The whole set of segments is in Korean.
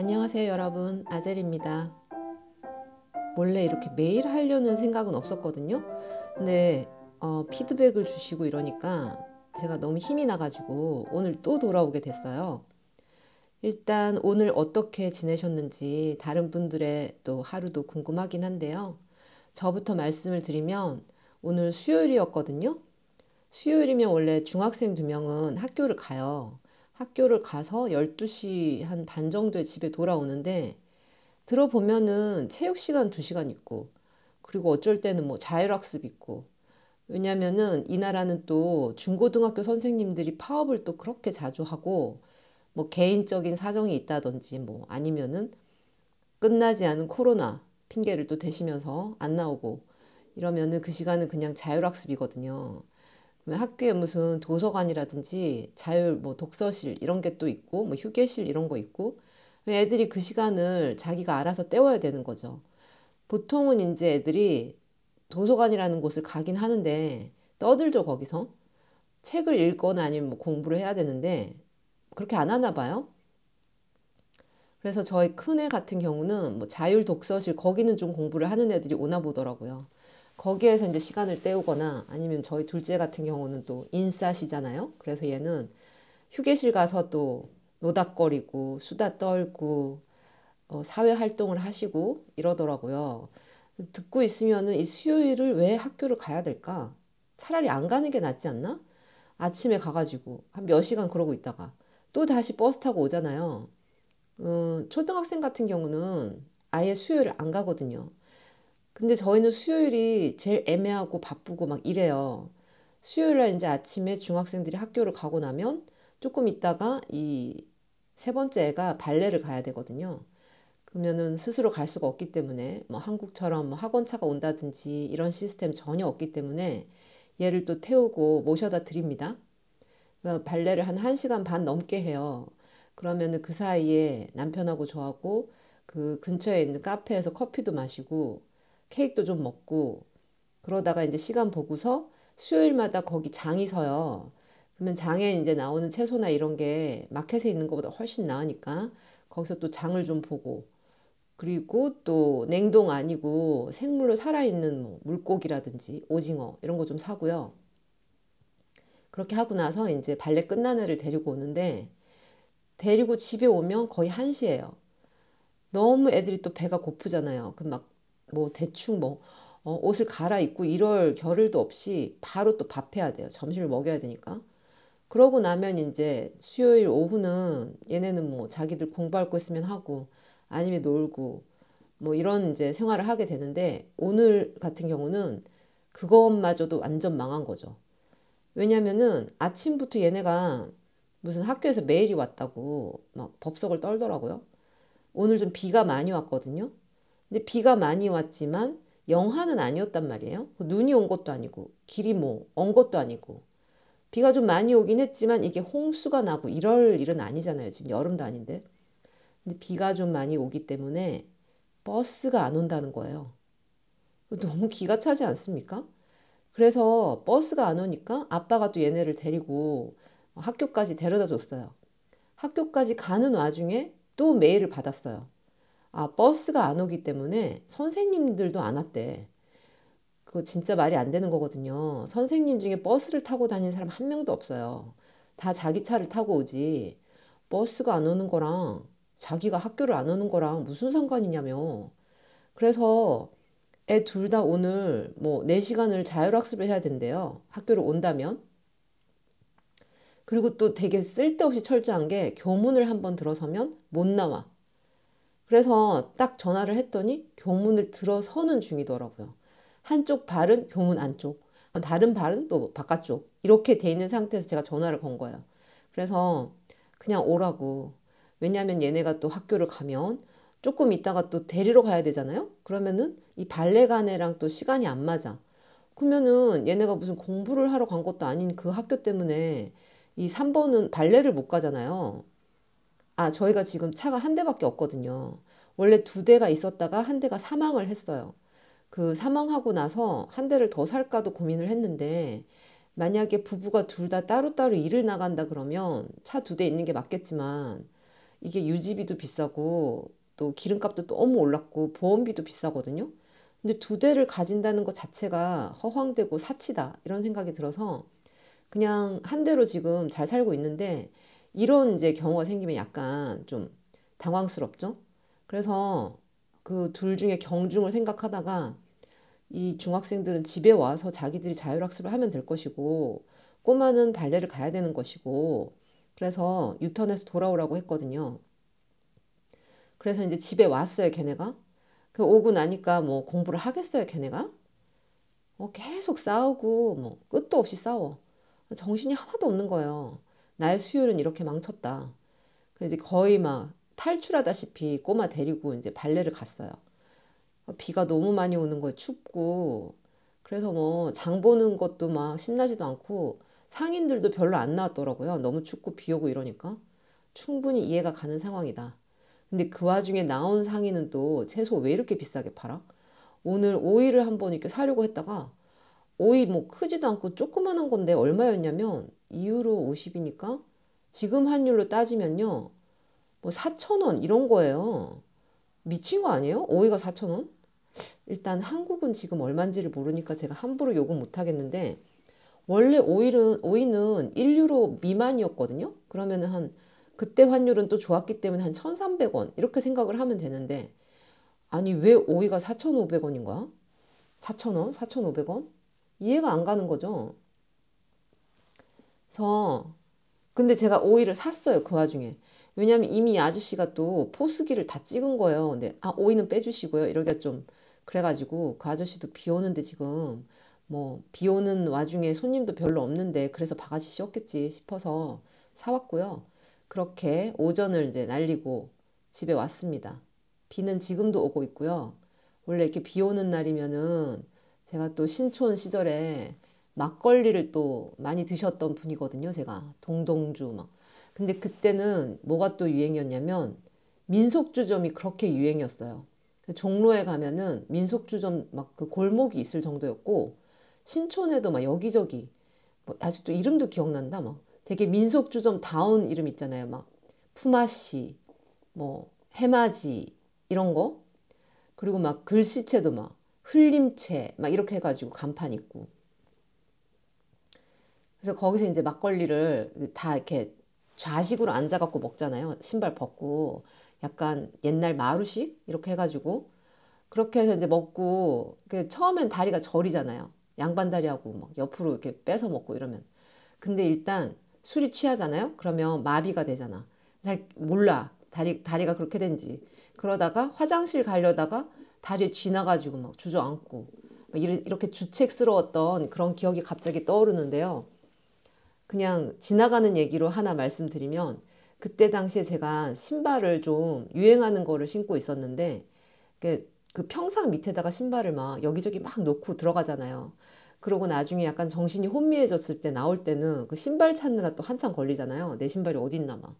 안녕하세요 여러분. 아젤입니다. 원래 이렇게 매일 하려는 생각은 없었거든요. 근데 어, 피드백을 주시고 이러니까 제가 너무 힘이 나가지고 오늘 또 돌아오게 됐어요. 일단 오늘 어떻게 지내셨는지 다른 분들의 또 하루도 궁금하긴 한데요. 저부터 말씀을 드리면 오늘 수요일이었거든요. 수요일이면 원래 중학생 두 명은 학교를 가요 학교를 가서 12시 한 반 정도에 집에 돌아오는데 들어보면은 체육 시간 2시간 있고 그리고 어쩔 때는 뭐 자율학습 있고 왜냐면은 이 나라는 또 중고등학교 선생님들이 파업을 또 그렇게 자주 하고 뭐 개인적인 사정이 있다든지 뭐 아니면은 끝나지 않은 코로나 핑계를 또 대시면서 안 나오고 이러면은 그 시간은 그냥 자율학습이거든요. 학교에 무슨 도서관이라든지 자율 뭐 독서실 이런 게 또 있고 뭐 휴게실 이런 거 있고 애들이 그 시간을 자기가 알아서 때워야 되는 거죠. 보통은 이제 애들이 도서관이라는 곳을 가긴 하는데 떠들죠 거기서 책을 읽거나 아니면 뭐 공부를 해야 되는데 그렇게 안 하나 봐요. 그래서 저희 큰 애 같은 경우는 뭐 자율 독서실 거기는 좀 공부를 하는 애들이 오나 보더라고요. 거기에서 이제 시간을 때우거나 아니면 저희 둘째 같은 경우는 또 인싸시잖아요. 그래서 얘는 휴게실 가서 또 노닥거리고 수다 떨고 어, 사회 활동을 하시고 이러더라고요. 듣고 있으면은 이 수요일을 왜 학교를 가야 될까? 차라리 안 가는 게 낫지 않나? 아침에 가가지고 한 몇 시간 그러고 있다가 또 다시 버스 타고 오잖아요. 어, 초등학생 같은 경우는 아예 수요일을 안 가거든요. 근데 저희는 수요일이 제일 애매하고 바쁘고 막 이래요. 수요일 날 이제 아침에 중학생들이 학교를 가고 나면 조금 있다가 이 세 번째 애가 발레를 가야 되거든요. 그러면은 스스로 갈 수가 없기 때문에 뭐 한국처럼 뭐 학원차가 온다든지 이런 시스템 전혀 없기 때문에 얘를 또 태우고 모셔다 드립니다. 그러니까 발레를 한 1시간 반 넘게 해요. 그러면은 그 사이에 남편하고 저하고 그 근처에 있는 카페에서 커피도 마시고 케이크도 좀 먹고 그러다가 이제 시간 보고서 수요일마다 거기 장이 서요. 그러면 장에 이제 나오는 채소나 이런 게 마켓에 있는 것보다 훨씬 나으니까 거기서 또 장을 좀 보고 그리고 또 냉동 아니고 생물로 살아있는 뭐 물고기라든지 오징어 이런 거 좀 사고요. 그렇게 하고 나서 이제 발레 끝난 애를 데리고 오는데 데리고 집에 오면 거의 1시예요. 너무 애들이 또 배가 고프잖아요. 그막 뭐 대충 뭐 어, 옷을 갈아입고 이럴 겨를도 없이 바로 또 밥해야 돼요. 점심을 먹여야 되니까. 그러고 나면 이제 수요일 오후는 얘네는 뭐 자기들 공부할 거 있으면 하고 아니면 놀고 뭐 이런 이제 생활을 하게 되는데 오늘 같은 경우는 그것마저도 완전 망한 거죠. 왜냐면은 아침부터 얘네가 무슨 학교에서 메일이 왔다고 막 법석을 떨더라고요. 오늘 좀 비가 많이 왔거든요. 근데 비가 많이 왔지만 영하는 아니었단 말이에요. 그 눈이 온 것도 아니고 길이 뭐언 것도 아니고 비가 좀 많이 오긴 했지만 이게 홍수가 나고 이럴 일은 아니잖아요. 지금 여름도 아닌데. 근데 비가 좀 많이 오기 때문에 버스가 안 온다는 거예요. 너무 기가 차지 않습니까? 그래서 버스가 안 오니까 아빠가 또 얘네를 데리고 학교까지 데려다 줬어요. 학교까지 가는 와중에 또 메일을 받았어요. 아, 버스가 안 오기 때문에 선생님들도 안 왔대. 그거 진짜 말이 안 되는 거거든요. 선생님 중에 버스를 타고 다니는 사람 한 명도 없어요. 다 자기 차를 타고 오지. 버스가 안 오는 거랑 자기가 학교를 안 오는 거랑 무슨 상관이냐며. 그래서 애 둘 다 오늘 뭐 4시간을 자율학습을 해야 된대요. 학교를 온다면. 그리고 또 되게 쓸데없이 철저한 게 교문을 한번 들어서면 못 나와. 그래서 딱 전화를 했더니 교문을 들어서는 중이더라고요. 한쪽 발은 교문 안쪽, 다른 발은 또 바깥쪽. 이렇게 돼 있는 상태에서 제가 전화를 건 거예요. 그래서 그냥 오라고. 왜냐면 얘네가 또 학교를 가면 조금 있다가 또 데리러 가야 되잖아요? 그러면은 이 발레가네랑 또 시간이 안 맞아. 그러면은 얘네가 무슨 공부를 하러 간 것도 아닌 그 학교 때문에 이 3번은 발레를 못 가잖아요. 아, 저희가 지금 차가 한 대밖에 없거든요. 원래 두 대가 있었다가 한 대가 사망을 했어요. 그 사망하고 나서 한 대를 더 살까도 고민을 했는데 만약에 부부가 둘 다 따로따로 일을 나간다 그러면 차 두 대 있는 게 맞겠지만 이게 유지비도 비싸고 또 기름값도 너무 올랐고 보험비도 비싸거든요. 근데 두 대를 가진다는 것 자체가 허황되고 사치다 이런 생각이 들어서 그냥 한 대로 지금 잘 살고 있는데 이런 이제 경우가 생기면 약간 좀 당황스럽죠. 그래서 그 둘 중에 경중을 생각하다가 이 중학생들은 집에 와서 자기들이 자율학습을 하면 될 것이고 꼬마는 발레를 가야 되는 것이고 그래서 유턴해서 돌아오라고 했거든요. 그래서 이제 집에 왔어요, 걔네가. 그 오고 나니까 뭐 공부를 하겠어요, 걔네가? 어, 계속 싸우고 뭐 끝도 없이 싸워. 정신이 하나도 없는 거예요. 나의 수요일은 이렇게 망쳤다. 이제 거의 막 탈출하다시피 꼬마 데리고 이제 발레를 갔어요. 비가 너무 많이 오는 거예요. 춥고. 그래서 뭐 장 보는 것도 막 신나지도 않고 상인들도 별로 안 나왔더라고요. 너무 춥고 비 오고 이러니까. 충분히 이해가 가는 상황이다. 근데 그 와중에 나온 상인은 또 채소 왜 이렇게 비싸게 팔아? 오늘 오이를 한번 이렇게 사려고 했다가 오이 뭐 크지도 않고 조그만한 건데 얼마였냐면 2유로 50이니까 지금 환율로 따지면요. 뭐 4,000원 이런 거예요. 미친 거 아니에요? 오이가 4,000원? 일단 한국은 지금 얼마인지를 모르니까 제가 함부로 요금 못 하겠는데 원래 오일은 오이는 1유로 미만이었거든요. 그러면은 한 그때 환율은 또 좋았기 때문에 한 1,300원 이렇게 생각을 하면 되는데 아니 왜 오이가 4,500원인 거야? 4,000원? 4,500원? 이해가 안 가는 거죠. 그래서 근데 제가 오이를 샀어요. 그 와중에. 왜냐면 이미 아저씨가 또 포스기를 다 찍은 거예요. 근데 아 오이는 빼주시고요. 이러기가 좀 그래가지고 그 아저씨도 비 오는데 지금 뭐 비 오는 와중에 손님도 별로 없는데 그래서 바가지 씌웠겠지 싶어서 사왔고요. 그렇게 오전을 이제 날리고 집에 왔습니다. 비는 지금도 오고 있고요. 원래 이렇게 비 오는 날이면은 제가 또 신촌 시절에 막걸리를 또 많이 드셨던 분이거든요. 제가 동동주 막. 근데 그때는 뭐가 또 유행이었냐면 민속주점이 그렇게 유행이었어요. 종로에 가면은 민속주점 막 그 골목이 있을 정도였고 신촌에도 막 여기저기 뭐 아직도 이름도 기억난다 막 되게 민속주점 다운 이름 있잖아요. 막 푸마시 뭐 해맞이 이런 거 그리고 막 글씨체도 막 흘림체 막 이렇게 해가지고 간판 있고 그래서 거기서 이제 막걸리를 다 이렇게 좌식으로 앉아갖고 먹잖아요. 신발 벗고 약간 옛날 마루식 이렇게 해가지고 그렇게 해서 이제 먹고 그 처음엔 다리가 저리잖아요. 양반 다리하고 막 옆으로 이렇게 빼서 먹고 이러면 근데 일단 술이 취하잖아요. 그러면 마비가 되잖아. 잘 몰라 다리 다리가 그렇게 된지 그러다가 화장실 가려다가 다리에 쥐나가지고 막 주저앉고 막 이렇게 주책스러웠던 그런 기억이 갑자기 떠오르는데요. 그냥 지나가는 얘기로 하나 말씀드리면 그때 당시에 제가 신발을 좀 유행하는 거를 신고 있었는데 그, 그 평상 밑에다가 신발을 막 여기저기 막 놓고 들어가잖아요. 그러고 나중에 약간 정신이 혼미해졌을 때 나올 때는 그 신발 찾느라 또 한참 걸리잖아요. 내 신발이 어딨나 막.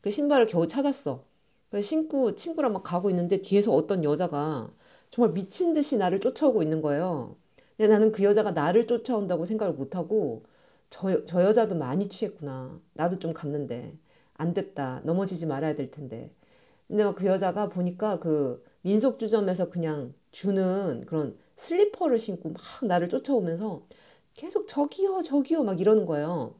그 신발을 겨우 찾았어. 그 신고 친구랑 막 가고 있는데 뒤에서 어떤 여자가 정말 미친 듯이 나를 쫓아오고 있는 거예요. 근데 나는 그 여자가 나를 쫓아온다고 생각을 못하고 저, 저 여자도 많이 취했구나. 나도 좀 갔는데. 안 됐다. 넘어지지 말아야 될 텐데. 근데 그 여자가 보니까 그 민속주점에서 그냥 주는 그런 슬리퍼를 신고 막 나를 쫓아오면서 계속 저기요, 저기요 막 이러는 거예요.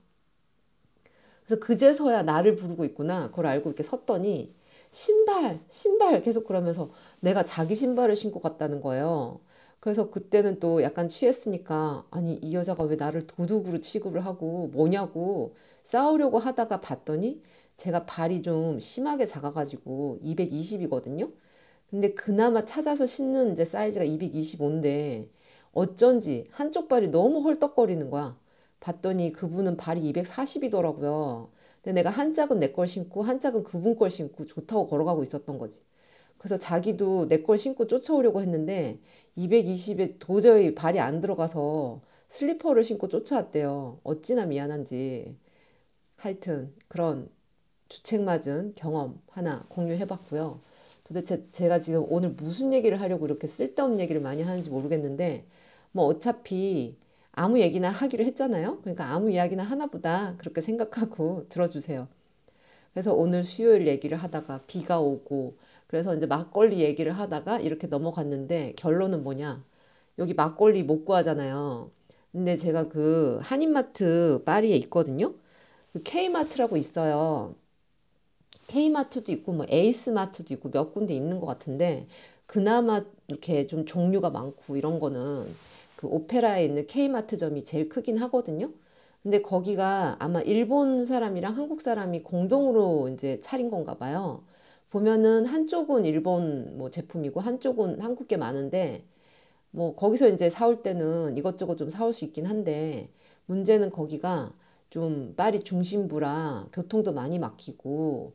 그래서 그제서야 나를 부르고 있구나. 그걸 알고 이렇게 섰더니 신발, 신발 계속 그러면서 내가 자기 신발을 신고 갔다는 거예요. 그래서 그때는 또 약간 취했으니까 아니 이 여자가 왜 나를 도둑으로 취급을 하고 뭐냐고 싸우려고 하다가 봤더니 제가 발이 좀 심하게 작아가지고 220이거든요. 근데 그나마 찾아서 신는 이제 사이즈가 225인데 어쩐지 한쪽 발이 너무 헐떡거리는 거야. 봤더니 그분은 발이 240이더라고요. 근데 내가 한 짝은 내 걸 신고 한 짝은 그분 걸 신고 좋다고 걸어가고 있었던 거지. 그래서 자기도 내 걸 신고 쫓아오려고 했는데 220에 도저히 발이 안 들어가서 슬리퍼를 신고 쫓아왔대요. 어찌나 미안한지. 하여튼 그런 주책 맞은 경험 하나 공유해봤고요. 도대체 제가 지금 오늘 무슨 얘기를 하려고 이렇게 쓸데없는 얘기를 많이 하는지 모르겠는데 뭐 어차피 아무 얘기나 하기로 했잖아요. 그러니까 아무 이야기나 하나보다 그렇게 생각하고 들어주세요. 그래서 오늘 수요일 얘기를 하다가 비가 오고 그래서 이제 막걸리 얘기를 하다가 이렇게 넘어갔는데 결론은 뭐냐? 여기 막걸리 못 구하잖아요. 근데 제가 그 한인마트 파리에 있거든요. 그 K마트라고 있어요. K마트도 있고 뭐 에이스마트도 있고 몇 군데 있는 것 같은데 그나마 이렇게 좀 종류가 많고 이런 거는 그 오페라에 있는 K마트점이 제일 크긴 하거든요. 근데 거기가 아마 일본 사람이랑 한국 사람이 공동으로 이제 차린 건가 봐요. 보면은 한쪽은 일본 뭐 제품이고 한쪽은 한국 게 많은데 뭐 거기서 이제 사올 때는 이것저것 좀 사올 수 있긴 한데 문제는 거기가 좀 파리 중심부라 교통도 많이 막히고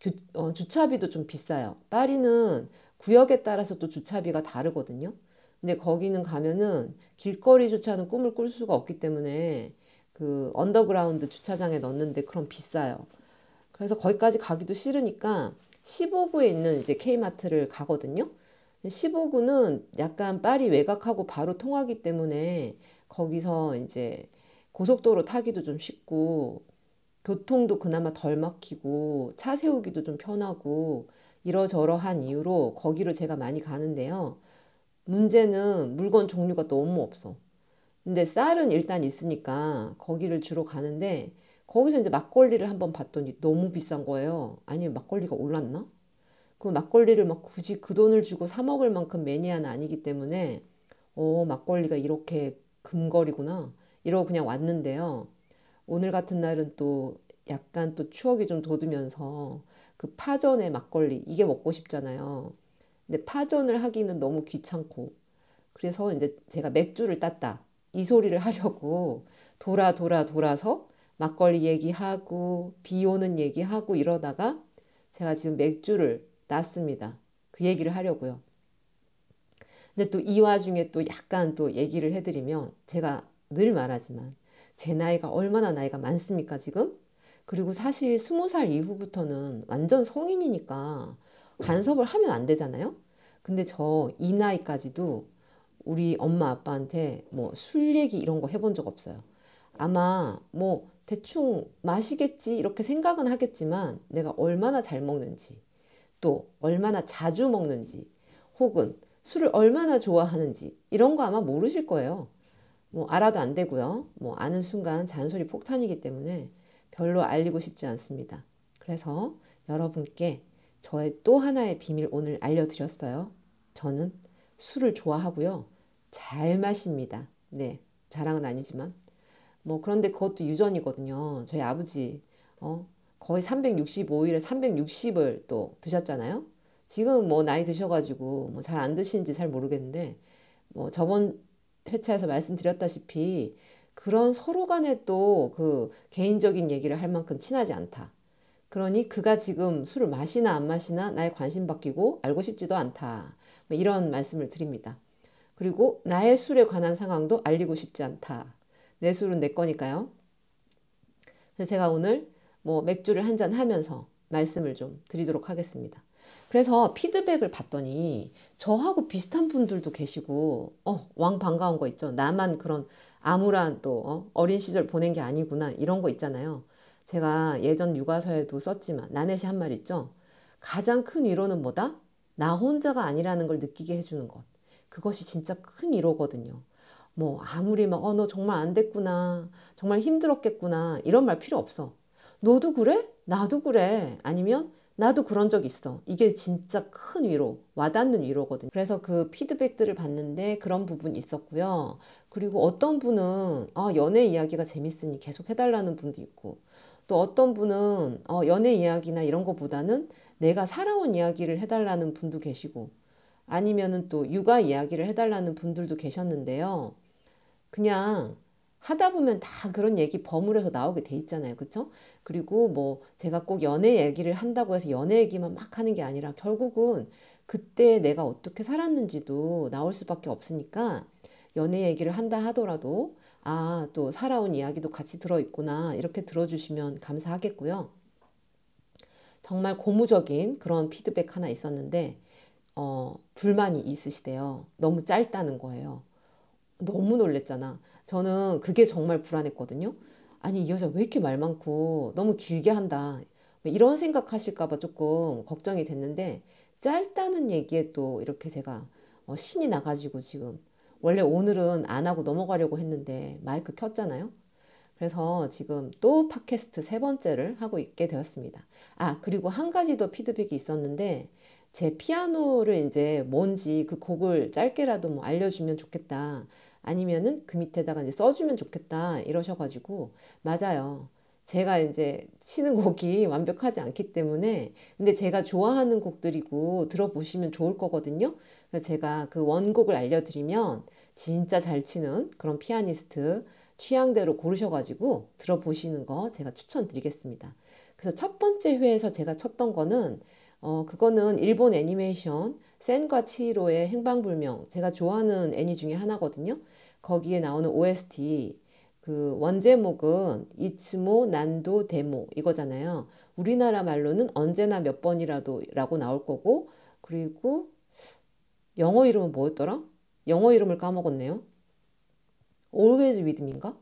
교, 어, 주차비도 좀 비싸요. 파리는 구역에 따라서 또 주차비가 다르거든요. 근데 거기는 가면은 길거리 주차는 꿈을 꿀 수가 없기 때문에 그 언더그라운드 주차장에 넣는데 그럼 비싸요. 그래서 거기까지 가기도 싫으니까 15구에 있는 이제 K마트를 가거든요. 15구는 약간 파리 외곽하고 바로 통하기 때문에 거기서 이제 고속도로 타기도 좀 쉽고 교통도 그나마 덜 막히고 차 세우기도 좀 편하고 이러저러한 이유로 거기로 제가 많이 가는데요. 문제는 물건 종류가 너무 없어. 근데 쌀은 일단 있으니까 거기를 주로 가는데 거기서 이제 막걸리를 한번 봤더니 너무 비싼 거예요. 아니면 막걸리가 올랐나? 그 막걸리를 막 굳이 그 돈을 주고 사 먹을 만큼 매니아는 아니기 때문에 어, 막걸리가 이렇게 금거리구나. 이러고 그냥 왔는데요. 오늘 같은 날은 또 약간 또 추억이 좀 돋으면서 그 파전의 막걸리 이게 먹고 싶잖아요. 근데 파전을 하기는 너무 귀찮고 그래서 이제 제가 맥주를 땄다 이 소리를 하려고 돌아 돌아 돌아서 막걸리 얘기하고 비 오는 얘기하고 이러다가 제가 지금 맥주를 땄습니다. 그 얘기를 하려고요. 근데 또 이 와중에 또 약간 또 얘기를 해드리면 제가 늘 말하지만 제 나이가 얼마나 나이가 많습니까 지금? 그리고 사실 스무 살 이후부터는 완전 성인이니까 간섭을 하면 안 되잖아요. 근데 저 이 나이까지도 우리 엄마 아빠한테 뭐 술 얘기 이런 거 해본 적 없어요. 아마 뭐 대충 마시겠지 이렇게 생각은 하겠지만 내가 얼마나 잘 먹는지 또 얼마나 자주 먹는지 혹은 술을 얼마나 좋아하는지 이런 거 아마 모르실 거예요. 뭐 알아도 안 되고요. 뭐 아는 순간 잔소리 폭탄이기 때문에 별로 알리고 싶지 않습니다. 그래서 여러분께 저의 또 하나의 비밀 오늘 알려드렸어요. 저는 술을 좋아하고요. 잘 마십니다. 네, 자랑은 아니지만. 뭐 그런데 그것도 유전이거든요. 저희 아버지 어, 거의 365일에 360을 또 드셨잖아요. 지금 뭐 나이 드셔가지고 뭐 잘 안 드시는지 잘 모르겠는데 뭐 저번 회차에서 말씀드렸다시피 그런 서로 간에 또 그 개인적인 얘기를 할 만큼 친하지 않다. 그러니 그가 지금 술을 마시나 안 마시나 나의 관심 바뀌고 알고 싶지도 않다. 뭐 이런 말씀을 드립니다. 그리고 나의 술에 관한 상황도 알리고 싶지 않다. 내 술은 내 거니까요. 그래서 제가 오늘 뭐 맥주를 한 잔 하면서 말씀을 좀 드리도록 하겠습니다. 그래서 피드백을 봤더니 저하고 비슷한 분들도 계시고 어, 왕 반가운 거 있죠. 나만 그런 암울한 또 어, 린 시절 보낸 게 아니구나 이런 거 있잖아요. 제가 예전 육아서에도 썼지만 나넷이 한 말 있죠. 가장 큰 위로는 뭐다? 나 혼자가 아니라는 걸 느끼게 해주는 것. 그것이 진짜 큰 위로거든요. 뭐 아무리 막 어 너 정말 안 됐구나. 정말 힘들었겠구나. 이런 말 필요 없어. 너도 그래? 나도 그래. 아니면 나도 그런 적 있어. 이게 진짜 큰 위로, 와닿는 위로거든요. 그래서 그 피드백들을 봤는데 그런 부분이 있었고요. 그리고 어떤 분은 아, 연애 이야기가 재밌으니 계속 해달라는 분도 있고 또 어떤 분은 어, 연애 이야기나 이런 거보다는 내가 살아온 이야기를 해달라는 분도 계시고 아니면은 또 육아 이야기를 해달라는 분들도 계셨는데요. 그냥 하다 보면 다 그런 얘기 버무려서 나오게 돼 있잖아요. 그쵸? 그리고 뭐 제가 꼭 연애 얘기를 한다고 해서 연애 얘기만 막 하는 게 아니라 결국은 그때 내가 어떻게 살았는지도 나올 수밖에 없으니까 연애 얘기를 한다 하더라도 아, 또 살아온 이야기도 같이 들어있구나. 이렇게 들어주시면 감사하겠고요. 정말 고무적인 그런 피드백 하나 있었는데, 어, 불만이 있으시대요. 너무 짧다는 거예요. 너무 놀랬잖아. 저는 그게 정말 불안했거든요. 아니, 이 여자 왜 이렇게 말 많고 너무 길게 한다. 이런 생각하실까봐 조금 걱정이 됐는데 짧다는 얘기에 또 이렇게 제가 어, 신이 나가지고 지금 원래 오늘은 안 하고 넘어가려고 했는데 마이크 켰잖아요. 그래서 지금 또 팟캐스트 세 번째를 하고 있게 되었습니다. 아, 그리고 한 가지 더 피드백이 있었는데 제 피아노를 이제 뭔지 그 곡을 짧게라도 뭐 알려주면 좋겠다. 아니면은 그 밑에다가 이제 써주면 좋겠다. 이러셔가지고 맞아요. 제가 이제 치는 곡이 완벽하지 않기 때문에 근데 제가 좋아하는 곡들이고 들어보시면 좋을 거거든요. 그래서 제가 그 원곡을 알려드리면 진짜 잘 치는 그런 피아니스트 취향대로 고르셔가지고 들어보시는 거 제가 추천드리겠습니다. 그래서 첫 번째 회에서 제가 쳤던 거는 어 그거는 일본 애니메이션 센과 치히로의 행방불명 제가 좋아하는 애니 중에 하나거든요. 거기에 나오는 OST 그 원제목은 이츠모 난도 데모 이거잖아요. 우리나라 말로는 언제나 몇 번이라도 라고 나올 거고 그리고 영어 이름은 뭐였더라? 영어 이름을 까먹었네요. Always with me인가?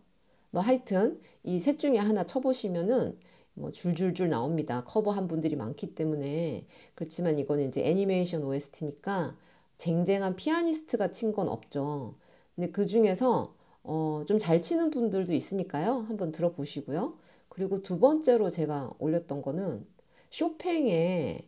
뭐 하여튼 이 셋 중에 하나 쳐보시면은 뭐 줄줄줄 나옵니다. 커버한 분들이 많기 때문에 그렇지만 이거는 이제 애니메이션 OST니까 쟁쟁한 피아니스트가 친 건 없죠. 근데 그 중에서 어, 좀 잘 치는 분들도 있으니까요. 한번 들어보시고요. 그리고 두 번째로 제가 올렸던 거는 쇼팽의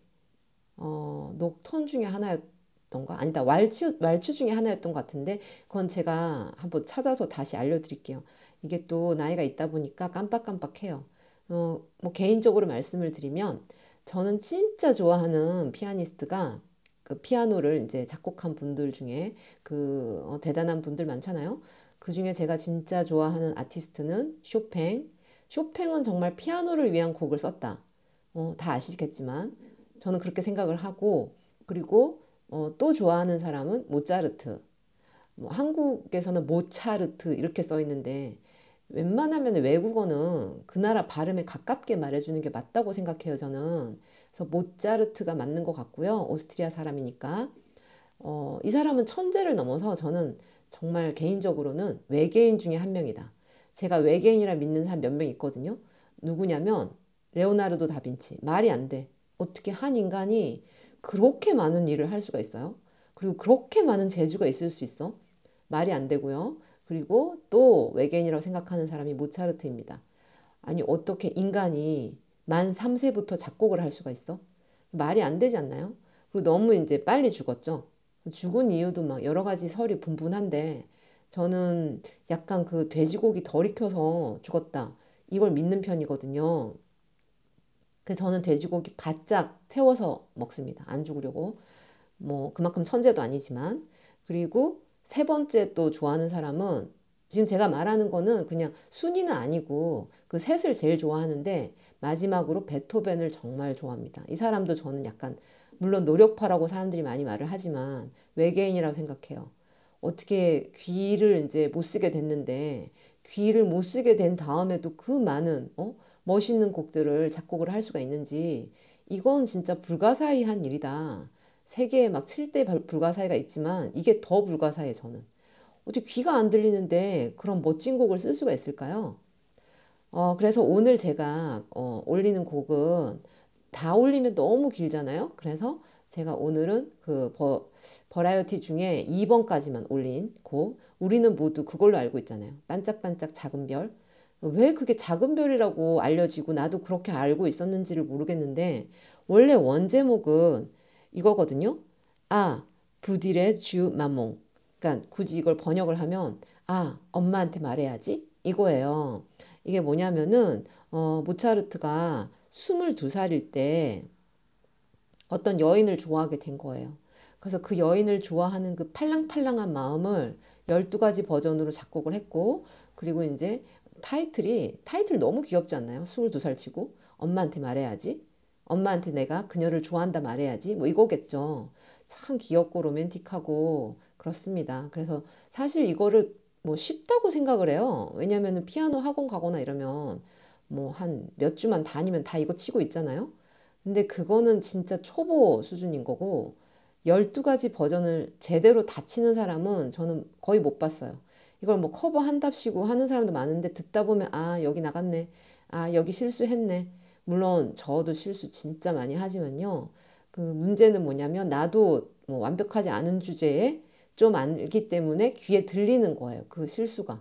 어, 녹턴 중에 하나였던가? 아니다. 왈츠, 왈츠 중에 하나였던 것 같은데 그건 제가 한번 찾아서 다시 알려드릴게요. 이게 또 나이가 있다 보니까 깜빡깜빡해요. 어, 뭐 개인적으로 말씀을 드리면 저는 진짜 좋아하는 피아니스트가 그 피아노를 이제 작곡한 분들 중에 그 어, 대단한 분들 많잖아요. 그 중에 제가 진짜 좋아하는 아티스트는 쇼팽. 쇼팽은 정말 피아노를 위한 곡을 썼다. 어, 다 아시겠지만 저는 그렇게 생각을 하고 그리고 어, 또 좋아하는 사람은 모차르트. 뭐 한국에서는 모차르트 이렇게 써 있는데 웬만하면 외국어는 그 나라 발음에 가깝게 말해주는 게 맞다고 생각해요, 저는. 그래서 모차르트가 맞는 것 같고요. 오스트리아 사람이니까. 어, 이 사람은 천재를 넘어서 저는 정말 개인적으로는 외계인 중에 한 명이다. 제가 외계인이라 믿는 사람 몇 명 있거든요. 누구냐면 레오나르도 다빈치. 말이 안 돼. 어떻게 한 인간이 그렇게 많은 일을 할 수가 있어요? 그리고 그렇게 많은 재주가 있을 수 있어? 말이 안 되고요. 그리고 또 외계인이라고 생각하는 사람이 모차르트입니다. 아니 어떻게 인간이 만 3세부터 작곡을 할 수가 있어? 말이 안 되지 않나요? 그리고 너무 이제 빨리 죽었죠. 죽은 이유도 막 여러 가지 설이 분분한데 저는 약간 그 돼지고기 덜 익혀서 죽었다. 이걸 믿는 편이거든요. 그래서 저는 돼지고기 바짝 태워서 먹습니다. 안 죽으려고. 뭐 그만큼 천재도 아니지만. 그리고 세 번째 또 좋아하는 사람은 지금 제가 말하는 거는 그냥 순위는 아니고 그 셋을 제일 좋아하는데 마지막으로 베토벤을 정말 좋아합니다. 이 사람도 저는 약간 물론 노력파라고 사람들이 많이 말을 하지만 외계인이라고 생각해요. 어떻게 귀를 이제 못 쓰게 됐는데 귀를 못 쓰게 된 다음에도 그 많은 어? 멋있는 곡들을 작곡을 할 수가 있는지 이건 진짜 불가사의한 일이다. 세계에 막 7대 불가사의가 있지만 이게 더 불가사의해 저는. 어떻게 귀가 안 들리는데 그런 멋진 곡을 쓸 수가 있을까요? 어, 그래서 오늘 제가 어, 올리는 곡은 다 올리면 너무 길잖아요. 그래서 제가 오늘은 그 버, 버라이어티 중에 2번까지만 올린 곡. 우리는 모두 그걸로 알고 있잖아요. 반짝반짝 작은 별. 왜 그게 작은 별이라고 알려지고 나도 그렇게 알고 있었는지를 모르겠는데 원래 원제목은 이거거든요. 아, 부딜의 주 마몽. 그러니까 굳이 이걸 번역을 하면 아, 엄마한테 말해야지. 이거예요. 이게 뭐냐면은 어, 모차르트가 22살일 때 어떤 여인을 좋아하게 된 거예요. 그래서 그 여인을 좋아하는 그 팔랑팔랑한 마음을 12가지 버전으로 작곡을 했고 그리고 이제 타이틀이 타이틀 너무 귀엽지 않나요? 22살 치고 엄마한테 말해야지. 엄마한테 내가 그녀를 좋아한다 말해야지. 뭐 이거겠죠. 참 귀엽고 로맨틱하고 그렇습니다. 그래서 사실 이거를 뭐 쉽다고 생각을 해요. 왜냐하면 피아노 학원 가거나 이러면 뭐 한 몇 주만 다니면 다 이거 치고 있잖아요. 근데 그거는 진짜 초보 수준인 거고 12가지 버전을 제대로 다 치는 사람은 저는 거의 못 봤어요. 이걸 뭐 커버 한답시고 하는 사람도 많은데 듣다 보면 아 여기 나갔네. 아 여기 실수했네. 물론 저도 실수 진짜 많이 하지만요. 그 문제는 뭐냐면 나도 뭐 완벽하지 않은 주제에 좀 알기 때문에 귀에 들리는 거예요. 그 실수가.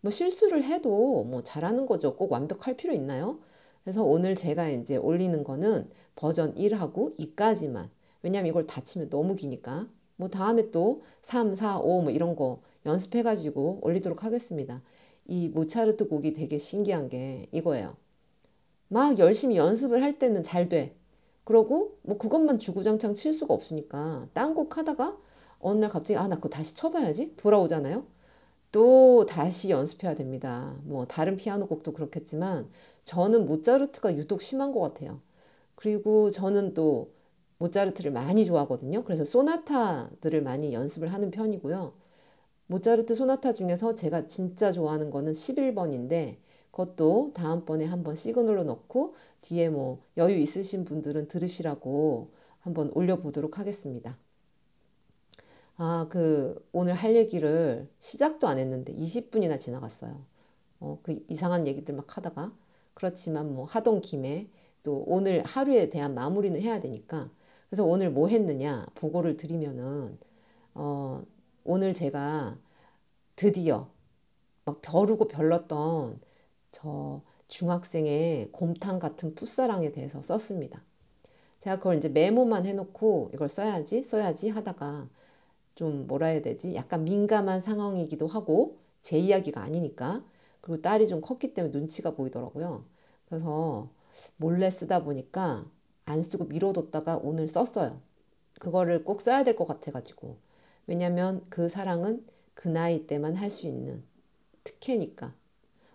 뭐 실수를 해도 뭐 잘하는 거죠. 꼭 완벽할 필요 있나요? 그래서 오늘 제가 이제 올리는 거는 버전 1하고 2까지만. 왜냐면 이걸 다치면 너무 기니까. 뭐 다음에 또 3, 4, 5 뭐 이런 거 연습해가지고 올리도록 하겠습니다. 이 모차르트 곡이 되게 신기한 게 이거예요. 막 열심히 연습을 할 때는 잘 돼. 그러고 뭐 그것만 주구장창 칠 수가 없으니까 딴 곡 하다가 어느 날 갑자기 아 나 그거 다시 쳐봐야지 돌아오잖아요. 또 다시 연습해야 됩니다. 뭐 다른 피아노 곡도 그렇겠지만 저는 모차르트가 유독 심한 것 같아요. 그리고 저는 또 모차르트를 많이 좋아하거든요. 그래서 소나타들을 많이 연습을 하는 편이고요. 모차르트 소나타 중에서 제가 진짜 좋아하는 거는 11번인데 그것도 다음번에 한번 시그널로 넣고 뒤에 뭐 여유 있으신 분들은 들으시라고 한번 올려보도록 하겠습니다. 아, 그 오늘 할 얘기를 시작도 안 했는데 20분이나 지나갔어요. 어, 그 이상한 얘기들 막 하다가 그렇지만 뭐 하던 김에 또 오늘 하루에 대한 마무리는 해야 되니까 그래서 오늘 뭐 했느냐 보고를 드리면은 어, 오늘 제가 드디어 막 벼르고 별렀던 저 중학생의 곰탕 같은 풋사랑에 대해서 썼습니다. 제가 그걸 이제 메모만 해놓고 이걸 써야지 써야지 하다가 좀 뭐라 해야 되지 약간 민감한 상황이기도 하고 제 이야기가 아니니까 그리고 딸이 좀 컸기 때문에 눈치가 보이더라고요. 그래서 몰래 쓰다 보니까 안 쓰고 미뤄뒀다가 오늘 썼어요. 그거를 꼭 써야 될 것 같아가지고 왜냐면 그 사랑은 그 나이 때만 할 수 있는 특혜니까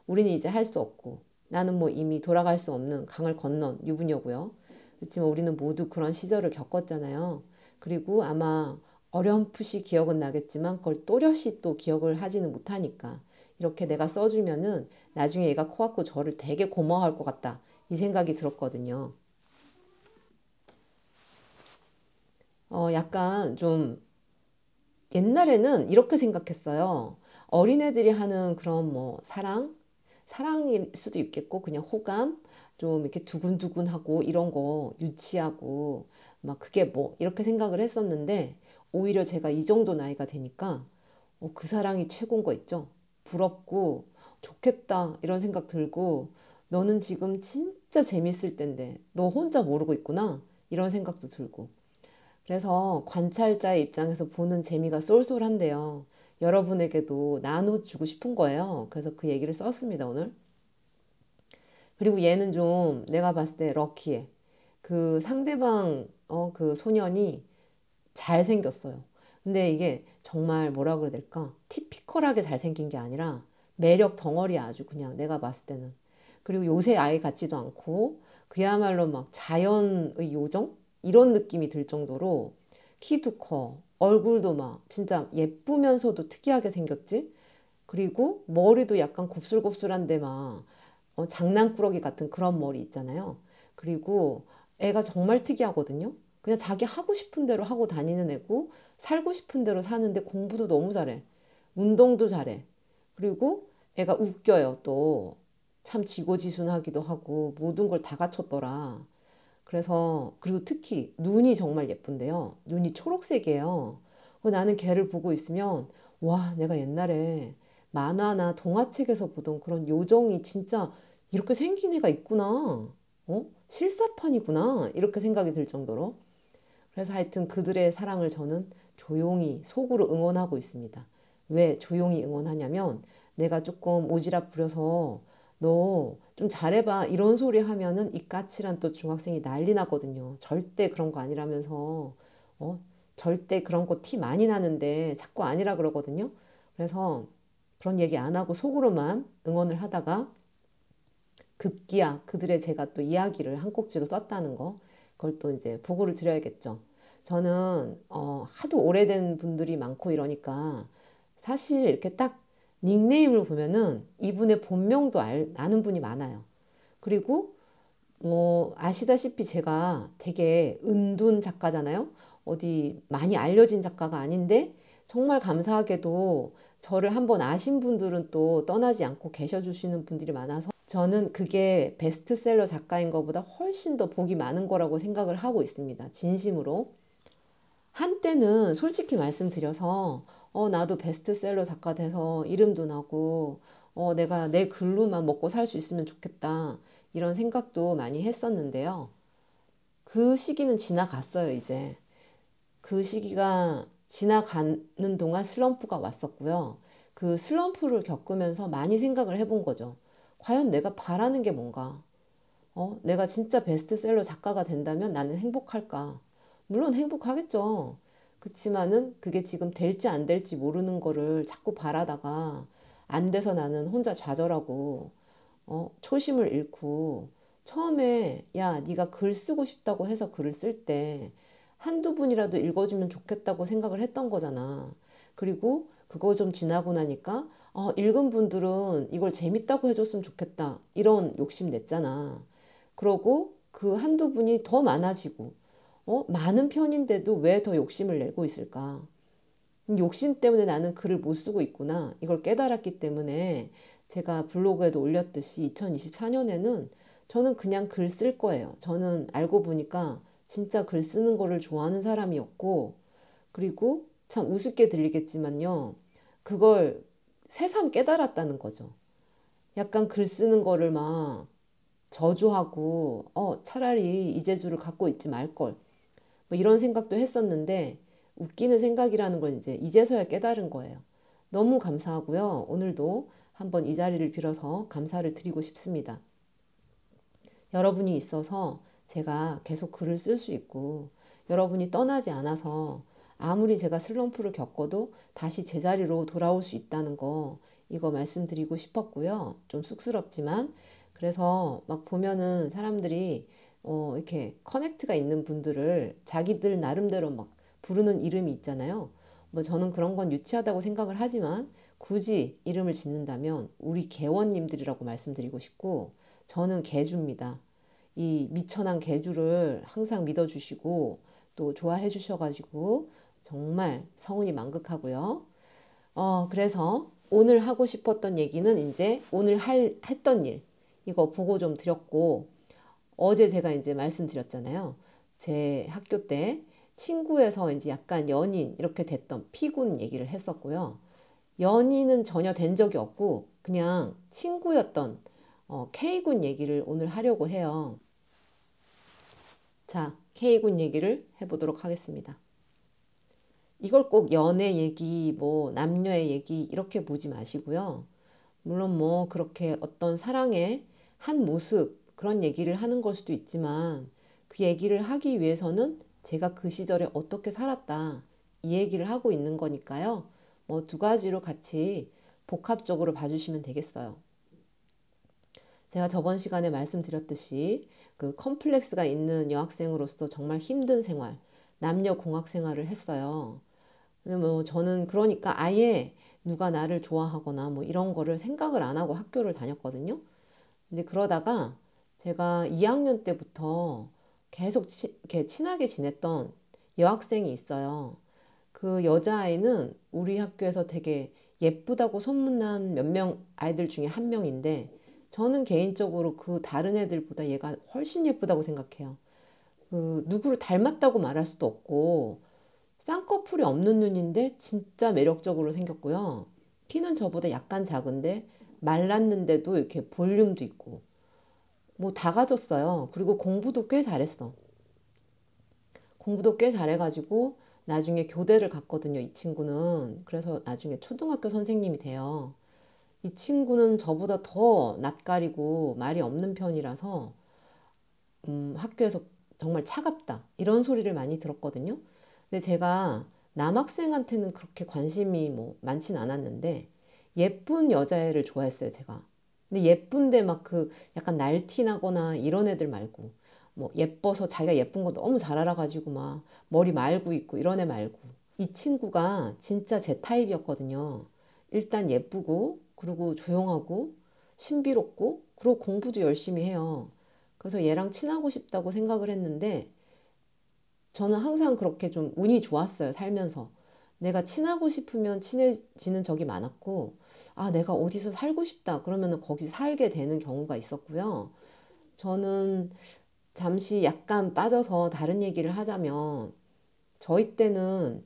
우리는 이제 할 수 없고 나는 뭐 이미 돌아갈 수 없는 강을 건넌 유부녀고요. 그렇지만 우리는 모두 그런 시절을 겪었잖아요. 그리고 아마 어렴풋이 기억은 나겠지만 그걸 또렷이 또 기억을 하지는 못하니까 이렇게 내가 써주면은 나중에 얘가 커갖고 저를 되게 고마워할 것 같다 이 생각이 들었거든요. 어 약간 좀 옛날에는 이렇게 생각했어요. 어린애들이 하는 그런 뭐 사랑, 사랑일 수도 있겠고 그냥 호감, 좀 이렇게 두근두근하고 이런 거 유치하고 막 그게 뭐 이렇게 생각을 했었는데 오히려 제가 이 정도 나이가 되니까 어, 그 사랑이 최고인 거 있죠. 부럽고 좋겠다 이런 생각 들고 너는 지금 진짜 재밌을 텐데 너 혼자 모르고 있구나 이런 생각도 들고 그래서 관찰자의 입장에서 보는 재미가 쏠쏠한데요. 여러분에게도 나눠주고 싶은 거예요. 그래서 그 얘기를 썼습니다, 오늘. 그리고 얘는 좀 내가 봤을 때 럭키해. 그 상대방, 어, 그 소년이 잘생겼어요. 근데 이게 정말 뭐라 그래야 될까? 티피컬하게 잘생긴 게 아니라 매력 덩어리 아주 그냥 내가 봤을 때는. 그리고 요새 아이 같지도 않고 그야말로 막 자연의 요정? 이런 느낌이 들 정도로 키도 커, 얼굴도 막 진짜 예쁘면서도 특이하게 생겼지? 그리고 머리도 약간 곱슬곱슬한데 막 어, 장난꾸러기 같은 그런 머리 있잖아요. 그리고 애가 정말 특이하거든요. 그냥 자기 하고 싶은 대로 하고 다니는 애고 살고 싶은 대로 사는데 공부도 너무 잘해. 운동도 잘해. 그리고 애가 웃겨요 또. 참 지고지순하기도 하고 모든 걸 다 갖췄더라. 그래서 그리고 특히 눈이 정말 예쁜데요. 눈이 초록색이에요. 나는 걔를 보고 있으면 와 내가 옛날에 만화나 동화책에서 보던 그런 요정이 진짜 이렇게 생긴 애가 있구나. 어? 실사판이구나. 이렇게 생각이 들 정도로. 그래서 하여튼 그들의 사랑을 저는 조용히 속으로 응원하고 있습니다. 왜 조용히 응원하냐면 내가 조금 오지랖 부려서 너 좀 잘해봐 이런 소리 하면은 이 까칠한 또 중학생이 난리 나거든요. 절대 그런 거 아니라면서 어 절대 그런 거 티 많이 나는데 자꾸 아니라 그러거든요. 그래서 그런 얘기 안 하고 속으로만 응원을 하다가 급기야 그들의 제가 또 이야기를 한 꼭지로 썼다는 거 그걸 또 이제 보고를 드려야겠죠. 저는 어, 하도 오래된 분들이 많고 이러니까 사실 이렇게 딱 닉네임을 보면은 이분의 본명도 알, 아는 분이 많아요. 그리고 뭐 아시다시피 제가 되게 은둔 작가잖아요. 어디 많이 알려진 작가가 아닌데 정말 감사하게도 저를 한번 아신 분들은 또 떠나지 않고 계셔 주시는 분들이 많아서 저는 그게 베스트셀러 작가인 것보다 훨씬 더 복이 많은 거라고 생각을 하고 있습니다. 진심으로. 한때는 솔직히 말씀드려서 어 나도 베스트셀러 작가 돼서 이름도 나고 어 내가 내 글로만 먹고 살 수 있으면 좋겠다. 이런 생각도 많이 했었는데요. 그 시기는 지나갔어요, 이제. 그 시기가 지나가는 동안 슬럼프가 왔었고요. 그 슬럼프를 겪으면서 많이 생각을 해본 거죠. 과연 내가 바라는 게 뭔가? 어, 내가 진짜 베스트셀러 작가가 된다면 나는 행복할까? 물론 행복하겠죠. 그치만은 그게 지금 될지 안 될지 모르는 거를 자꾸 바라다가 안 돼서 나는 혼자 좌절하고 어, 초심을 잃고 처음에 야 네가 글 쓰고 싶다고 해서 글을 쓸 때 한두 분이라도 읽어주면 좋겠다고 생각을 했던 거잖아. 그리고 그거 좀 지나고 나니까 어, 읽은 분들은 이걸 재밌다고 해줬으면 좋겠다. 이런 욕심 냈잖아. 그러고 그 한두 분이 더 많아지고 어? 많은 편인데도 왜 더 욕심을 내고 있을까? 욕심 때문에 나는 글을 못 쓰고 있구나. 이걸 깨달았기 때문에 제가 블로그에도 올렸듯이 2024년에는 저는 그냥 글 쓸 거예요. 저는 알고 보니까 진짜 글 쓰는 거를 좋아하는 사람이었고, 그리고 참 우습게 들리겠지만요. 그걸 새삼 깨달았다는 거죠. 약간 글 쓰는 거를 막 저주하고, 어, 차라리 이 재주를 갖고 있지 말걸. 뭐 이런 생각도 했었는데, 웃기는 생각이라는 걸 이제 이제서야 깨달은 거예요. 너무 감사하고요. 오늘도 한번 이 자리를 빌어서 감사를 드리고 싶습니다. 여러분이 있어서 제가 계속 글을 쓸 수 있고, 여러분이 떠나지 않아서 아무리 제가 슬럼프를 겪어도 다시 제자리로 돌아올 수 있다는 거, 이거 말씀드리고 싶었고요. 좀 쑥스럽지만, 그래서 막 보면은 사람들이 어, 이렇게 커넥트가 있는 분들을 자기들 나름대로 막 부르는 이름이 있잖아요. 뭐 저는 그런 건 유치하다고 생각을 하지만 굳이 이름을 짓는다면 우리 개원님들이라고 말씀드리고 싶고 저는 개주입니다. 이 미천한 개주를 항상 믿어주시고 또 좋아해 주셔가지고 정말 성운이 만극하고요. 어, 그래서 오늘 하고 싶었던 얘기는 이제 오늘 할, 했던 일, 이거 보고 좀 드렸고, 어제 제가 이제 말씀드렸잖아요. 제 학교 때 친구에서 이제 약간 연인 이렇게 됐던 피군 얘기를 했었고요. 연인은 전혀 된 적이 없고 그냥 친구였던 어, K군 얘기를 오늘 하려고 해요. 자, K군 얘기를 해보도록 하겠습니다. 이걸 꼭 연애 얘기, 뭐 남녀의 얘기 이렇게 보지 마시고요. 물론 뭐 그렇게 어떤 사랑의 한 모습 그런 얘기를 하는 걸 수도 있지만 그 얘기를 하기 위해서는 제가 그 시절에 어떻게 살았다 이 얘기를 하고 있는 거니까요. 뭐 두 가지로 같이 복합적으로 봐주시면 되겠어요. 제가 저번 시간에 말씀드렸듯이 그 컴플렉스가 있는 여학생으로서 정말 힘든 생활, 남녀 공학 생활을 했어요. 뭐 저는 그러니까 아예 누가 나를 좋아하거나 뭐 이런 거를 생각을 안 하고 학교를 다녔거든요. 근데 그러다가 제가 2학년 때부터 계속 치, 친하게 지냈던 여학생이 있어요. 그 여자아이는 우리 학교에서 되게 예쁘다고 소문난 몇 명 아이들 중에 한 명인데 저는 개인적으로 그 다른 애들보다 얘가 훨씬 예쁘다고 생각해요. 그 누구를 닮았다고 말할 수도 없고 쌍꺼풀이 없는 눈인데 진짜 매력적으로 생겼고요. 키는 저보다 약간 작은데 말랐는데도 이렇게 볼륨도 있고 뭐 다 가졌어요. 그리고 공부도 꽤 잘했어. 공부도 꽤 잘해가지고 나중에 교대를 갔거든요. 이 친구는. 그래서 나중에 초등학교 선생님이 돼요. 이 친구는 저보다 더 낯가리고 말이 없는 편이라서 음, 학교에서 정말 차갑다. 이런 소리를 많이 들었거든요. 근데 제가 남학생한테는 그렇게 관심이 뭐 많진 않았는데 예쁜 여자애를 좋아했어요, 제가. 근데 예쁜데 막 그 약간 날티나거나 이런 애들 말고 뭐 예뻐서 자기가 예쁜 거 너무 잘 알아가지고 막 머리 말고 있고 이런 애 말고 이 친구가 진짜 제 타입이었거든요. 일단 예쁘고 그리고 조용하고 신비롭고 그리고 공부도 열심히 해요. 그래서 얘랑 친하고 싶다고 생각을 했는데 저는 항상 그렇게 좀 운이 좋았어요. 살면서. 내가 친하고 싶으면 친해지는 적이 많았고, 아, 내가 어디서 살고 싶다. 그러면 거기 살게 되는 경우가 있었고요. 저는 잠시 약간 빠져서 다른 얘기를 하자면, 저희 때는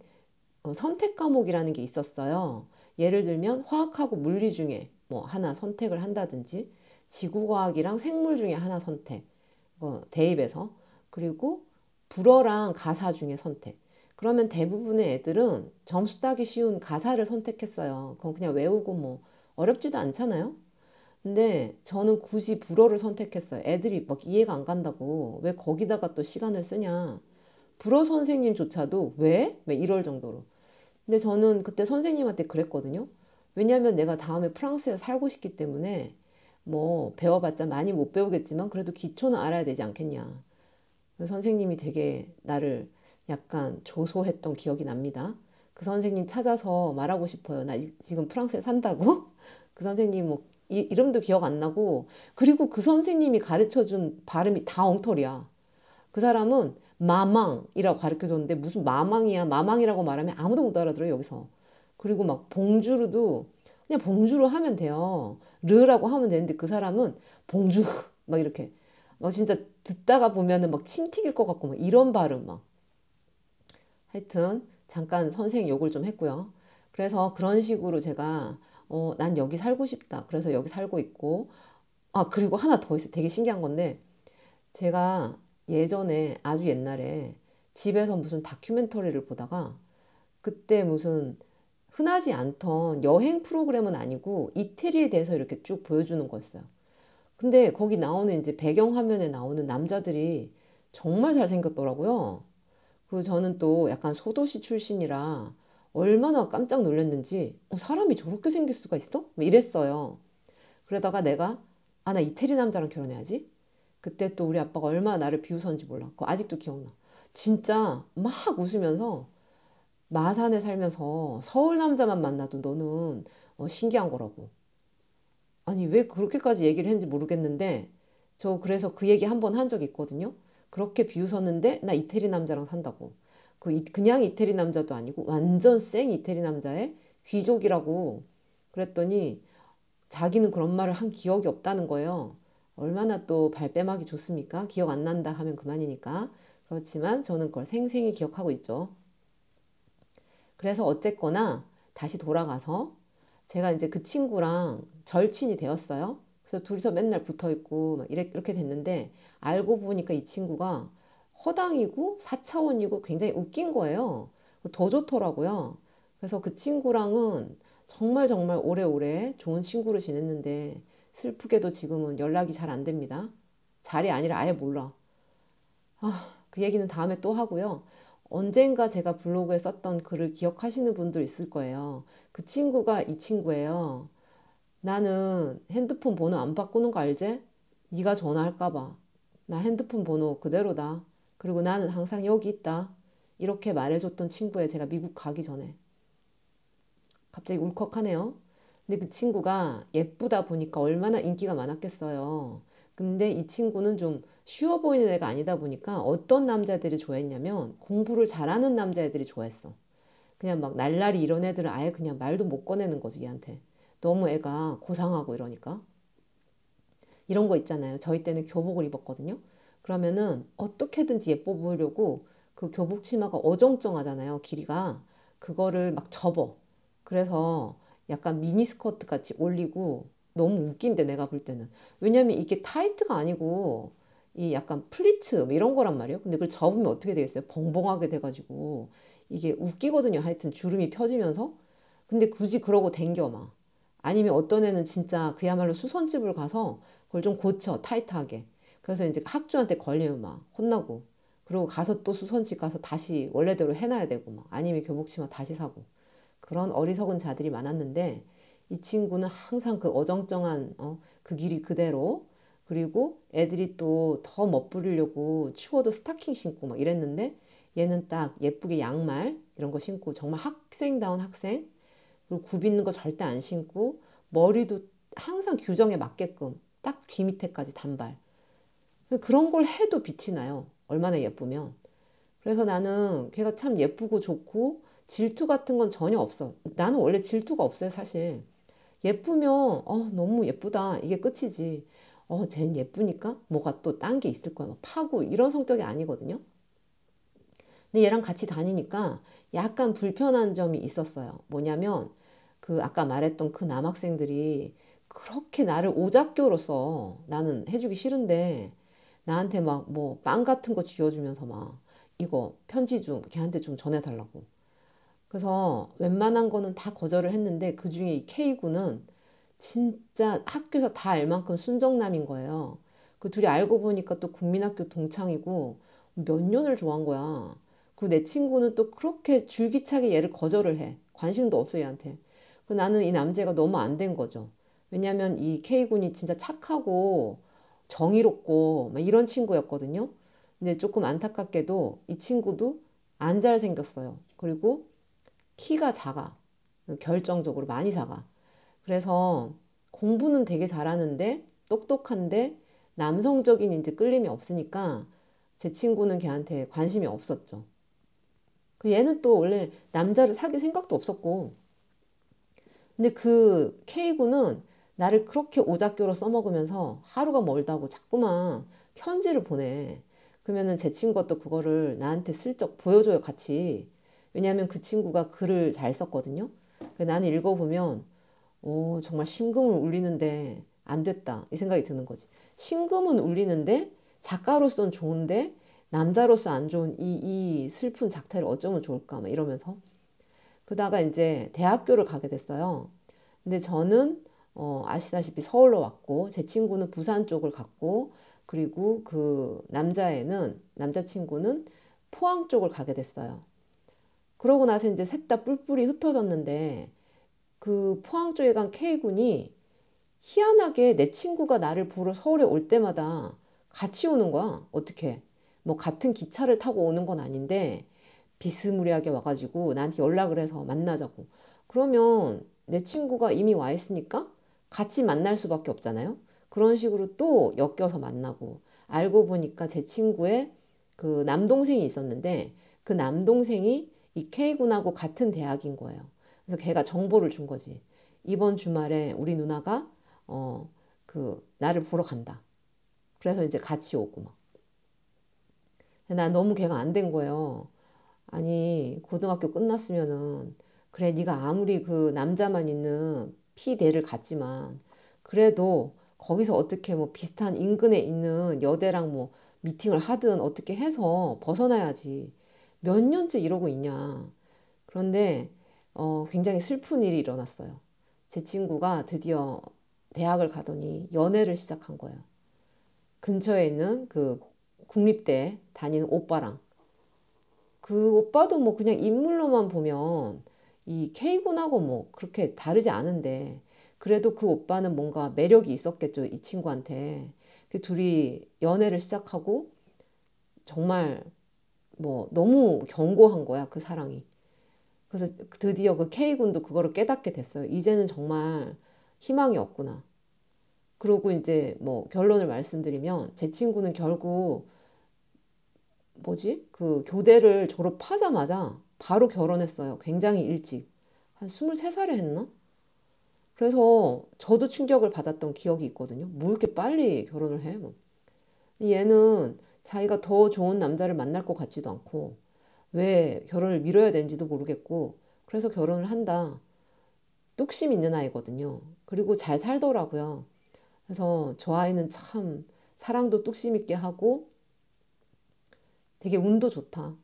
어, 선택 과목이라는 게 있었어요. 예를 들면 화학하고 물리 중에 뭐 하나 선택을 한다든지, 지구과학이랑 생물 중에 하나 선택, 어, 대입해서, 그리고 불어랑 가사 중에 선택. 그러면 대부분의 애들은 점수 따기 쉬운 가사를 선택했어요. 그건 그냥 외우고 뭐 어렵지도 않잖아요. 근데 저는 굳이 불어를 선택했어요. 애들이 막 이해가 안 간다고 왜 거기다가 또 시간을 쓰냐. 불어 선생님조차도 왜? 왜 이럴 정도로. 근데 저는 그때 선생님한테 그랬거든요. 왜냐하면 내가 다음에 프랑스에 살고 싶기 때문에 뭐 배워봤자 많이 못 배우겠지만 그래도 기초는 알아야 되지 않겠냐. 선생님이 되게 나를 약간 조소했던 기억이 납니다. 그 선생님 찾아서 말하고 싶어요. 나 지금 프랑스에 산다고? 그 선생님 뭐 이, 이름도 기억 안 나고 그리고 그 선생님이 가르쳐 준 발음이 다 엉터리야. 그 사람은 마망이라고 가르쳐 줬는데 무슨 마망이야. 마망이라고 말하면 아무도 못 알아들어요, 여기서. 그리고 막 봉주르도 그냥 봉주르 하면 돼요. 르라고 하면 되는데 그 사람은 봉주 막 이렇게 막 진짜 듣다가 보면은 막 침 튀길 것 같고 막 이런 발음 막. 하여튼 잠깐 선생 욕을 좀 했고요. 그래서 그런 식으로 제가 어, 난 여기 살고 싶다. 그래서 여기 살고 있고 아 그리고 하나 더 있어요. 되게 신기한 건데 제가 예전에 아주 옛날에 집에서 무슨 다큐멘터리를 보다가 그때 무슨 흔하지 않던 여행 프로그램은 아니고 이태리에 대해서 이렇게 쭉 보여주는 거였어요. 근데 거기 나오는 이제 배경 화면에 나오는 남자들이 정말 잘생겼더라고요. 그 저는 또 약간 소도시 출신이라 얼마나 깜짝 놀랐는지 어, 사람이 저렇게 생길 수가 있어? 이랬어요. 그러다가 내가 아 나 이태리 남자랑 결혼해야지. 그때 또 우리 아빠가 얼마나 나를 비웃었는지 몰라. 그 아직도 기억나. 진짜 막 웃으면서 마산에 살면서 서울 남자만 만나도 너는 어, 신기한 거라고. 아니 왜 그렇게까지 얘기를 했는지 모르겠는데 저 그래서 그 얘기 한 번 한적 있거든요. 그렇게 비웃었는데 나 이태리 남자랑 산다고. 그 그냥 이태리 남자도 아니고 완전 생 이태리 남자의 귀족이라고 그랬더니 자기는 그런 말을 한 기억이 없다는 거예요. 얼마나 또 발뺌하기 좋습니까? 기억 안 난다 하면 그만이니까. 그렇지만 저는 그걸 생생히 기억하고 있죠. 그래서 어쨌거나 다시 돌아가서 제가 이제 그 친구랑 절친이 되었어요. 그래서 둘이서 맨날 붙어 있고 막 이렇게 됐는데 알고 보니까 이 친구가 허당이고 사차원이고 굉장히 웃긴 거예요. 더 좋더라고요. 그래서 그 친구랑은 정말 정말 오래오래 좋은 친구를 지냈는데 슬프게도 지금은 연락이 잘 안 됩니다. 잘이 아니라 아예 몰라. 아, 그 얘기는 다음에 또 하고요. 언젠가 제가 블로그에 썼던 글을 기억하시는 분들 있을 거예요. 그 친구가 이 친구예요. 나는 핸드폰 번호 안 바꾸는 거 알지? 네가 전화할까 봐. 나 핸드폰 번호 그대로다. 그리고 나는 항상 여기 있다. 이렇게 말해줬던 친구에 제가 미국 가기 전에. 갑자기 울컥하네요. 근데 그 친구가 예쁘다 보니까 얼마나 인기가 많았겠어요. 근데 이 친구는 좀 쉬워 보이는 애가 아니다 보니까 어떤 남자들이 좋아했냐면 공부를 잘하는 남자애들이 좋아했어. 그냥 막 날라리 이런 애들은 아예 그냥 말도 못 꺼내는 거죠, 얘한테. 너무 애가 고상하고 이러니까. 이런 거 있잖아요. 저희 때는 교복을 입었거든요. 그러면은 어떻게든지 예뻐 보이려고 그 교복 치마가 어정쩡하잖아요. 길이가. 그거를 막 접어. 그래서 약간 미니스커트 같이 올리고 너무 웃긴데 내가 볼 때는. 왜냐면 이게 타이트가 아니고 이 약간 플리츠 뭐 이런 거란 말이에요. 근데 그걸 접으면 어떻게 되겠어요? 벙벙하게 돼가지고 이게 웃기거든요. 하여튼 주름이 펴지면서. 근데 굳이 그러고 댕겨 막. 아니면 어떤 애는 진짜 그야말로 수선집을 가서 그걸 좀 고쳐 타이트하게. 그래서 이제 학주한테 걸리면 막 혼나고. 그리고 가서 또 수선집 가서 다시 원래대로 해놔야 되고 막 아니면 교복치마 다시 사고. 그런 어리석은 자들이 많았는데 이 친구는 항상 그 어정쩡한 어, 그 길이 그대로. 그리고 애들이 또 더 멋부리려고 추워도 스타킹 신고 막 이랬는데 얘는 딱 예쁘게 양말 이런 거 신고 정말 학생다운 학생 그리고 굽있는 거 절대 안 신고 머리도 항상 규정에 맞게끔 딱 귀 밑에까지 단발 그런 걸 해도 빛이 나요. 얼마나 예쁘면. 그래서 나는 걔가 참 예쁘고 좋고 질투 같은 건 전혀 없어. 나는 원래 질투가 없어요, 사실. 예쁘면 어 너무 예쁘다 이게 끝이지. 어 쟨 예쁘니까 뭐가 또 딴 게 있을 거야. 막 파고 이런 성격이 아니거든요. 근데 얘랑 같이 다니니까 약간 불편한 점이 있었어요. 뭐냐면 그 아까 말했던 그 남학생들이 그렇게 나를 오작교로서 나는 해주기 싫은데 나한테 막 뭐 빵 같은 거 쥐어주면서 막 이거 편지 좀 걔한테 좀 전해달라고. 그래서 웬만한 거는 다 거절을 했는데 그 중에 이 K군은 진짜 학교에서 다 알 만큼 순정남인 거예요. 그 둘이 알고 보니까 또 국민학교 동창이고 몇 년을 좋아한 거야. 그 내 친구는 또 그렇게 줄기차게 얘를 거절을 해. 관심도 없어 얘한테. 그 나는 이 남자가 너무 안 된 거죠. 왜냐면 이 K군이 진짜 착하고 정의롭고 막 이런 친구였거든요. 근데 조금 안타깝게도 이 친구도 안 잘생겼어요. 그리고 키가 작아. 결정적으로 많이 작아. 그래서 공부는 되게 잘하는데 똑똑한데 남성적인 이제 끌림이 없으니까 제 친구는 걔한테 관심이 없었죠. 그 얘는 또 원래 남자를 사귈 생각도 없었고. 근데 그 K군은 나를 그렇게 오작교로 써먹으면서 하루가 멀다고 자꾸만 편지를 보내. 그러면은 제 친구가 또 그거를 나한테 슬쩍 보여줘요, 같이. 왜냐하면 그 친구가 글을 잘 썼거든요. 나는 읽어보면, 오, 정말 심금을 울리는데 안 됐다. 이 생각이 드는 거지. 심금은 울리는데 작가로서는 좋은데 남자로서 안 좋은 이, 이 슬픈 작태를 어쩌면 좋을까 막 이러면서 그다가 이제 대학교를 가게 됐어요. 근데 저는 어, 아시다시피 서울로 왔고 제 친구는 부산 쪽을 갔고 그리고 그 남자애는 남자친구는 포항 쪽을 가게 됐어요. 그러고 나서 이제 셋 다 뿔뿔이 흩어졌는데 그 포항 쪽에 간 K군이 희한하게 내 친구가 나를 보러 서울에 올 때마다 같이 오는 거야. 어떻게? 뭐 같은 기차를 타고 오는 건 아닌데 비스무리하게 와가지고 나한테 연락을 해서 만나자고. 그러면 내 친구가 이미 와 있으니까 같이 만날 수밖에 없잖아요. 그런 식으로 또 엮여서 만나고 알고 보니까 제 친구의 그 남동생이 있었는데 그 남동생이 이 K군하고 같은 대학인 거예요. 그래서 걔가 정보를 준 거지. 이번 주말에 우리 누나가 어 그 나를 보러 간다. 그래서 이제 같이 오고 막. 난 너무 걔가 안 된 거예요. 아니 고등학교 끝났으면은 그래 네가 아무리 그 남자만 있는 피대를 갔지만 그래도 거기서 어떻게 뭐 비슷한 인근에 있는 여대랑 뭐 미팅을 하든 어떻게 해서 벗어나야지. 몇 년째 이러고 있냐. 그런데 어, 굉장히 슬픈 일이 일어났어요. 제 친구가 드디어 대학을 가더니 연애를 시작한 거예요. 근처에 있는 그 국립대 다니는 오빠랑. 그 오빠도 뭐 그냥 인물로만 보면 이 K군하고 뭐 그렇게 다르지 않은데 그래도 그 오빠는 뭔가 매력이 있었겠죠. 이 친구한테. 그 둘이 연애를 시작하고 정말 뭐 너무 견고한 거야. 그 사랑이. 그래서 드디어 그 K군도 그거를 깨닫게 됐어요. 이제는 정말 희망이 없구나. 그러고 이제 뭐 결론을 말씀드리면 제 친구는 결국 뭐지? 그 교대를 졸업하자마자 바로 결혼했어요. 굉장히 일찍. 한 23살에 했나? 그래서 저도 충격을 받았던 기억이 있거든요. 뭐 이렇게 빨리 결혼을 해? 뭐. 얘는 자기가 더 좋은 남자를 만날 것 같지도 않고 왜 결혼을 미뤄야 되는지도 모르겠고 그래서 결혼을 한다. 뚝심 있는 아이거든요. 그리고 잘 살더라고요. 그래서 저 아이는 참 사랑도 뚝심 있게 하고 되게 운도 좋다.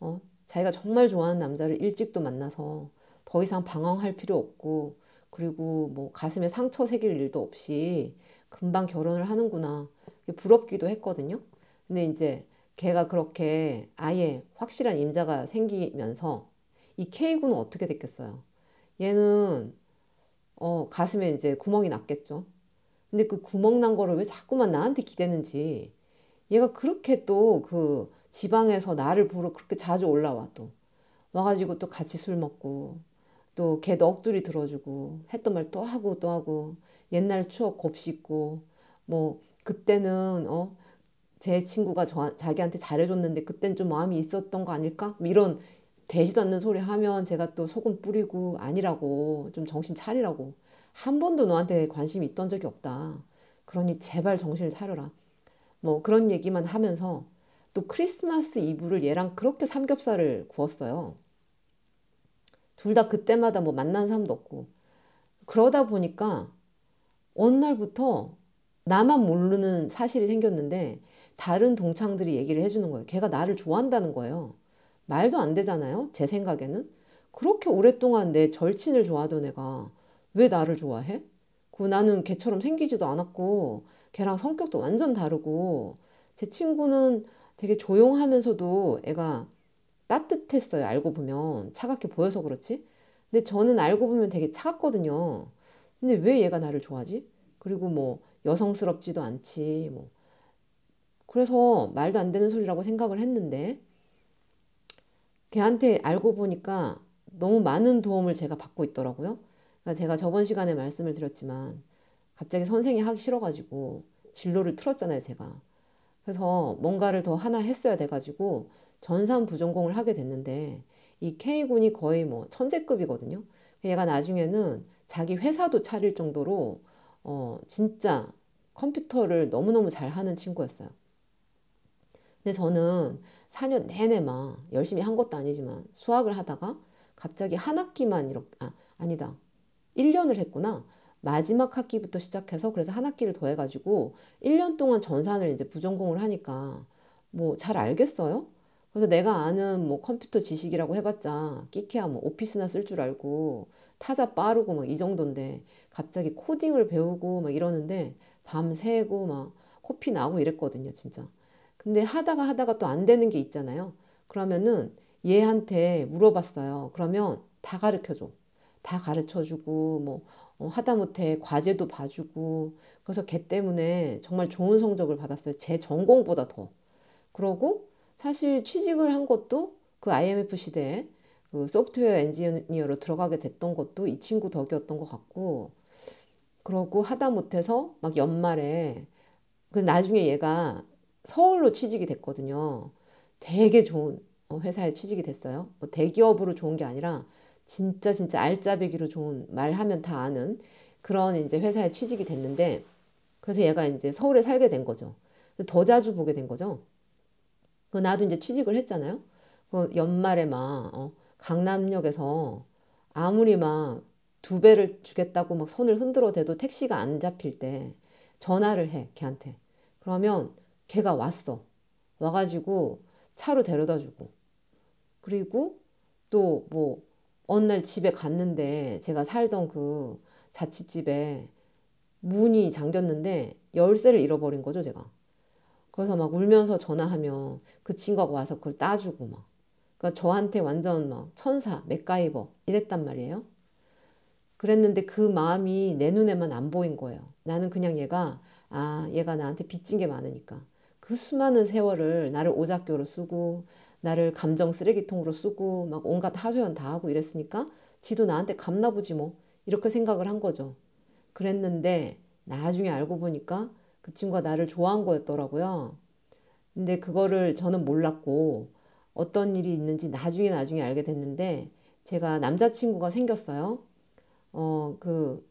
어? 자기가 정말 좋아하는 남자를 일찍도 만나서 더 이상 방황할 필요 없고 그리고 뭐 가슴에 상처 새길 일도 없이 금방 결혼을 하는구나. 부럽기도 했거든요. 근데 이제 걔가 그렇게 아예 확실한 임자가 생기면서 이 K군은 어떻게 됐겠어요? 얘는 어, 가슴에 이제 구멍이 났겠죠. 근데 그 구멍 난 거를 왜 자꾸만 나한테 기대는지 얘가 그렇게 또 그 지방에서 나를 보러 그렇게 자주 올라와 또 와가지고 또 같이 술 먹고 또걔 넋두리 들어주고 했던 말 또 하고 또 하고 옛날 추억 곱씹고 뭐 그때는 어 제 친구가 저 자기한테 잘해줬는데 그땐 좀 마음이 있었던 거 아닐까? 뭐 이런 되지도 않는 소리 하면 제가 또 소금 뿌리고 아니라고 좀 정신 차리라고 한 번도 너한테 관심이 있던 적이 없다. 그러니 제발 정신을 차려라. 뭐 그런 얘기만 하면서 또 크리스마스 이브를 얘랑 그렇게 삼겹살을 구웠어요. 둘 다 그때마다 뭐 만난 사람도 없고 그러다 보니까 어느 날부터 나만 모르는 사실이 생겼는데 다른 동창들이 얘기를 해주는 거예요. 걔가 나를 좋아한다는 거예요. 말도 안 되잖아요. 제 생각에는. 그렇게 오랫동안 내 절친을 좋아하던 애가 왜 나를 좋아해? 그 나는 걔처럼 생기지도 않았고 걔랑 성격도 완전 다르고 제 친구는 되게 조용하면서도 애가 따뜻했어요. 알고 보면 차갑게 보여서 그렇지. 근데 저는 알고 보면 되게 차갑거든요. 근데 왜 얘가 나를 좋아하지? 그리고 뭐 여성스럽지도 않지. 뭐 그래서 말도 안 되는 소리라고 생각을 했는데 걔한테 알고 보니까 너무 많은 도움을 제가 받고 있더라고요. 그러니까 제가 저번 시간에 말씀을 드렸지만 갑자기 선생이 하기 싫어가지고 진로를 틀었잖아요, 제가. 그래서 뭔가를 더 하나 했어야 돼가지고 전산 부전공을 하게 됐는데 이 K군이 거의 뭐 천재급이거든요. 얘가 나중에는 자기 회사도 차릴 정도로 어 진짜 컴퓨터를 너무너무 잘하는 친구였어요. 근데 저는 4년 내내 막 열심히 한 것도 아니지만 수학을 하다가 갑자기 한 학기만 이렇게 아 아니다 1년을 했구나 마지막 학기부터 시작해서 그래서 한 학기를 더 해가지고 1년 동안 전산을 이제 부전공을 하니까 뭐 잘 알겠어요. 그래서 내가 아는 뭐 컴퓨터 지식이라고 해봤자 끼케야 뭐 오피스나 쓸 줄 알고 타자 빠르고 막 이 정도인데 갑자기 코딩을 배우고 막 이러는데 밤 새고 막 코피 나고 이랬거든요, 진짜. 근데 하다가 하다가 또 안 되는 게 있잖아요. 그러면은 얘한테 물어봤어요. 그러면 다 가르쳐 줘. 다 가르쳐 주고 뭐 어, 하다못해 과제도 봐주고 그래서 걔 때문에 정말 좋은 성적을 받았어요. 제 전공보다 더. 그러고 사실 취직을 한 것도 그 IMF 시대에 그 소프트웨어 엔지니어로 들어가게 됐던 것도 이 친구 덕이었던 것 같고 그러고 하다 못해서 막 연말에 그 나중에 얘가 서울로 취직이 됐거든요. 되게 좋은 어, 회사에 취직이 됐어요. 뭐 대기업으로 좋은 게 아니라 진짜 진짜 알짜배기로 좋은 말하면 다 아는 그런 이제 회사에 취직이 됐는데 그래서 얘가 이제 서울에 살게 된 거죠. 더 자주 보게 된 거죠. 그 나도 이제 취직을 했잖아요. 그 연말에 막 어, 강남역에서 아무리 막 두 배를 주겠다고 막 손을 흔들어 대도 택시가 안 잡힐 때 전화를 해 걔한테. 그러면 걔가 왔어. 와가지고 차로 데려다 주고. 그리고 또 뭐 어느 날 집에 갔는데 제가 살던 그 자취집에 문이 잠겼는데 열쇠를 잃어버린 거죠, 제가. 그래서 막 울면서 전화하면 그 친구가 와서 그걸 따주고 막. 그러니까 저한테 완전 막 천사, 맥가이버 이랬단 말이에요. 그랬는데 그 마음이 내 눈에만 안 보인 거예요. 나는 그냥 얘가 아, 얘가 나한테 빚진 게 많으니까. 그 수많은 세월을 나를 오작교로 쓰고 나를 감정 쓰레기통으로 쓰고 막 온갖 하소연 다 하고 이랬으니까 지도 나한테 갚나 보지 뭐 이렇게 생각을 한 거죠. 그랬는데 나중에 알고 보니까 그 친구가 나를 좋아한 거였더라고요. 근데 그거를 저는 몰랐고 어떤 일이 있는지 나중에 나중에 알게 됐는데 제가 남자친구가 생겼어요. 어, 그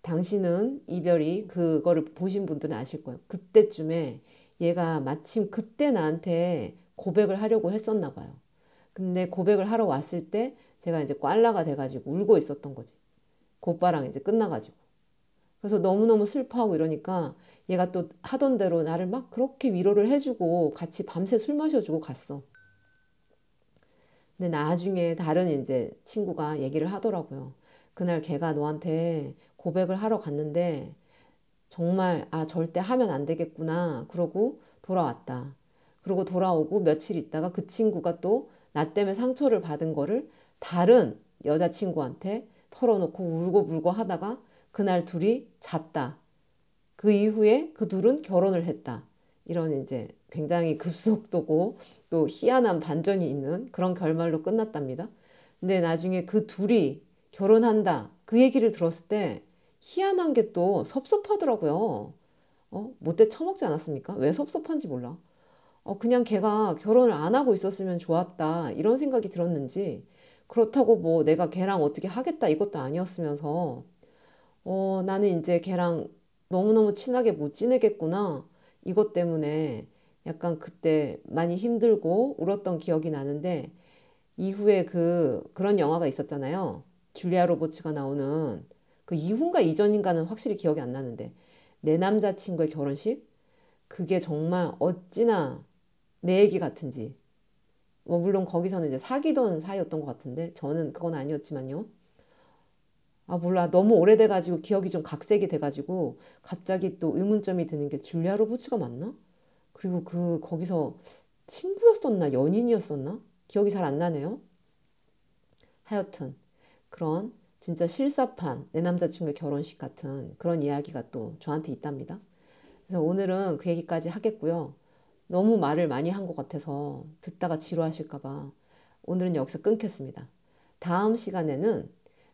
당신은 이별이 그거를 보신 분들은 아실 거예요. 그때쯤에 얘가 마침 그때 나한테 고백을 하려고 했었나 봐요. 근데 고백을 하러 왔을 때 제가 이제 꽐라가 돼가지고 울고 있었던 거지. 그 오빠랑 이제 끝나가지고. 그래서 너무너무 슬퍼하고 이러니까 얘가 또 하던 대로 나를 막 그렇게 위로를 해주고 같이 밤새 술 마셔주고 갔어. 근데 나중에 다른 이제 친구가 얘기를 하더라고요. 그날 걔가 너한테 고백을 하러 갔는데 정말 아 절대 하면 안 되겠구나 그러고 돌아왔다. 그러고 돌아오고 며칠 있다가 그 친구가 또 나 때문에 상처를 받은 거를 다른 여자친구한테 털어놓고 울고 불고 하다가 그날 둘이 잤다. 그 이후에 그 둘은 결혼을 했다. 이런 이제 굉장히 급속도고 또 희한한 반전이 있는 그런 결말로 끝났답니다. 근데 나중에 그 둘이 결혼한다. 그 얘기를 들었을 때 희한한 게 또 섭섭하더라고요. 어? 못돼 처먹지 않았습니까? 왜 섭섭한지 몰라. 어, 그냥 걔가 결혼을 안 하고 있었으면 좋았다. 이런 생각이 들었는지, 그렇다고 뭐 내가 걔랑 어떻게 하겠다 이것도 아니었으면서, 어, 나는 이제 걔랑 너무너무 친하게 못 지내겠구나. 이것 때문에 약간 그때 많이 힘들고 울었던 기억이 나는데, 이후에 그, 그런 영화가 있었잖아요. 줄리아 로버츠가 나오는 그 이후인가 이전인가는 확실히 기억이 안 나는데, 내 남자친구의 결혼식? 그게 정말 어찌나 내 얘기 같은지. 뭐 물론 거기서는 이제 사귀던 사이였던 것 같은데 저는 그건 아니었지만요. 아 몰라 너무 오래돼가지고 기억이 좀 각색이 돼가지고 갑자기 또 의문점이 드는 게 줄리아 로버츠가 맞나? 그리고 그 거기서 친구였었나 연인이었었나? 기억이 잘 안 나네요. 하여튼 그런 진짜 실사판 내 남자친구의 결혼식 같은 그런 이야기가 또 저한테 있답니다. 그래서 오늘은 그 얘기까지 하겠고요. 너무 말을 많이 한 것 같아서 듣다가 지루하실까봐 오늘은 여기서 끊겠습니다. 다음 시간에는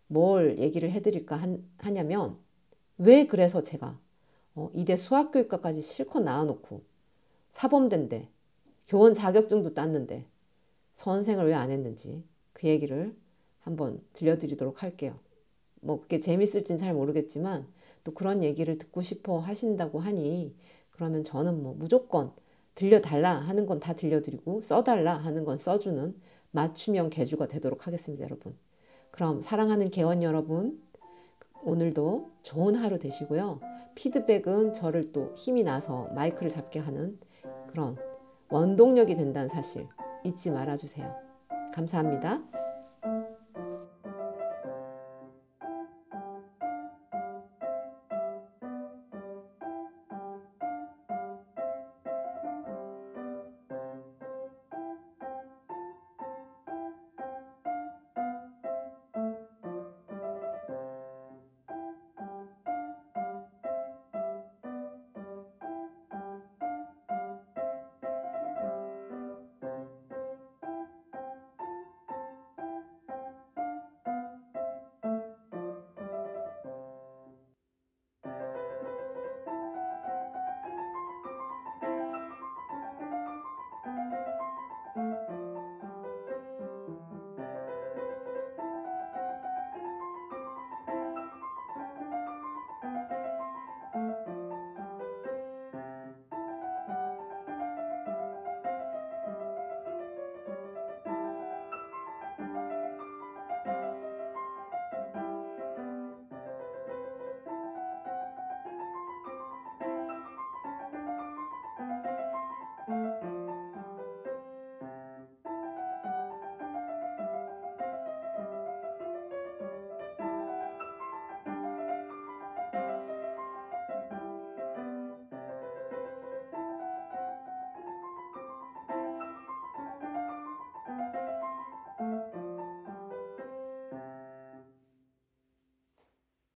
뭘 얘기를 해드릴까 한- 하냐면 왜 그래서 제가 어, 이대 수학교육과까지 실컷 나와놓고 사범대인데 교원 자격증도 땄는데 선생을 왜 안 했는지 그 얘기를 한번 들려드리도록 할게요. 뭐 그게 재밌을진 잘 모르겠지만 또 그런 얘기를 듣고 싶어 하신다고 하니 그러면 저는 뭐 무조건 들려달라 하는 건 다 들려드리고 써달라 하는 건 써주는 맞춤형 개주가 되도록 하겠습니다, 여러분. 그럼 사랑하는 개원 여러분, 오늘도 좋은 하루 되시고요. 피드백은 저를 또 힘이 나서 마이크를 잡게 하는 그런 원동력이 된다는 사실 잊지 말아주세요. 감사합니다.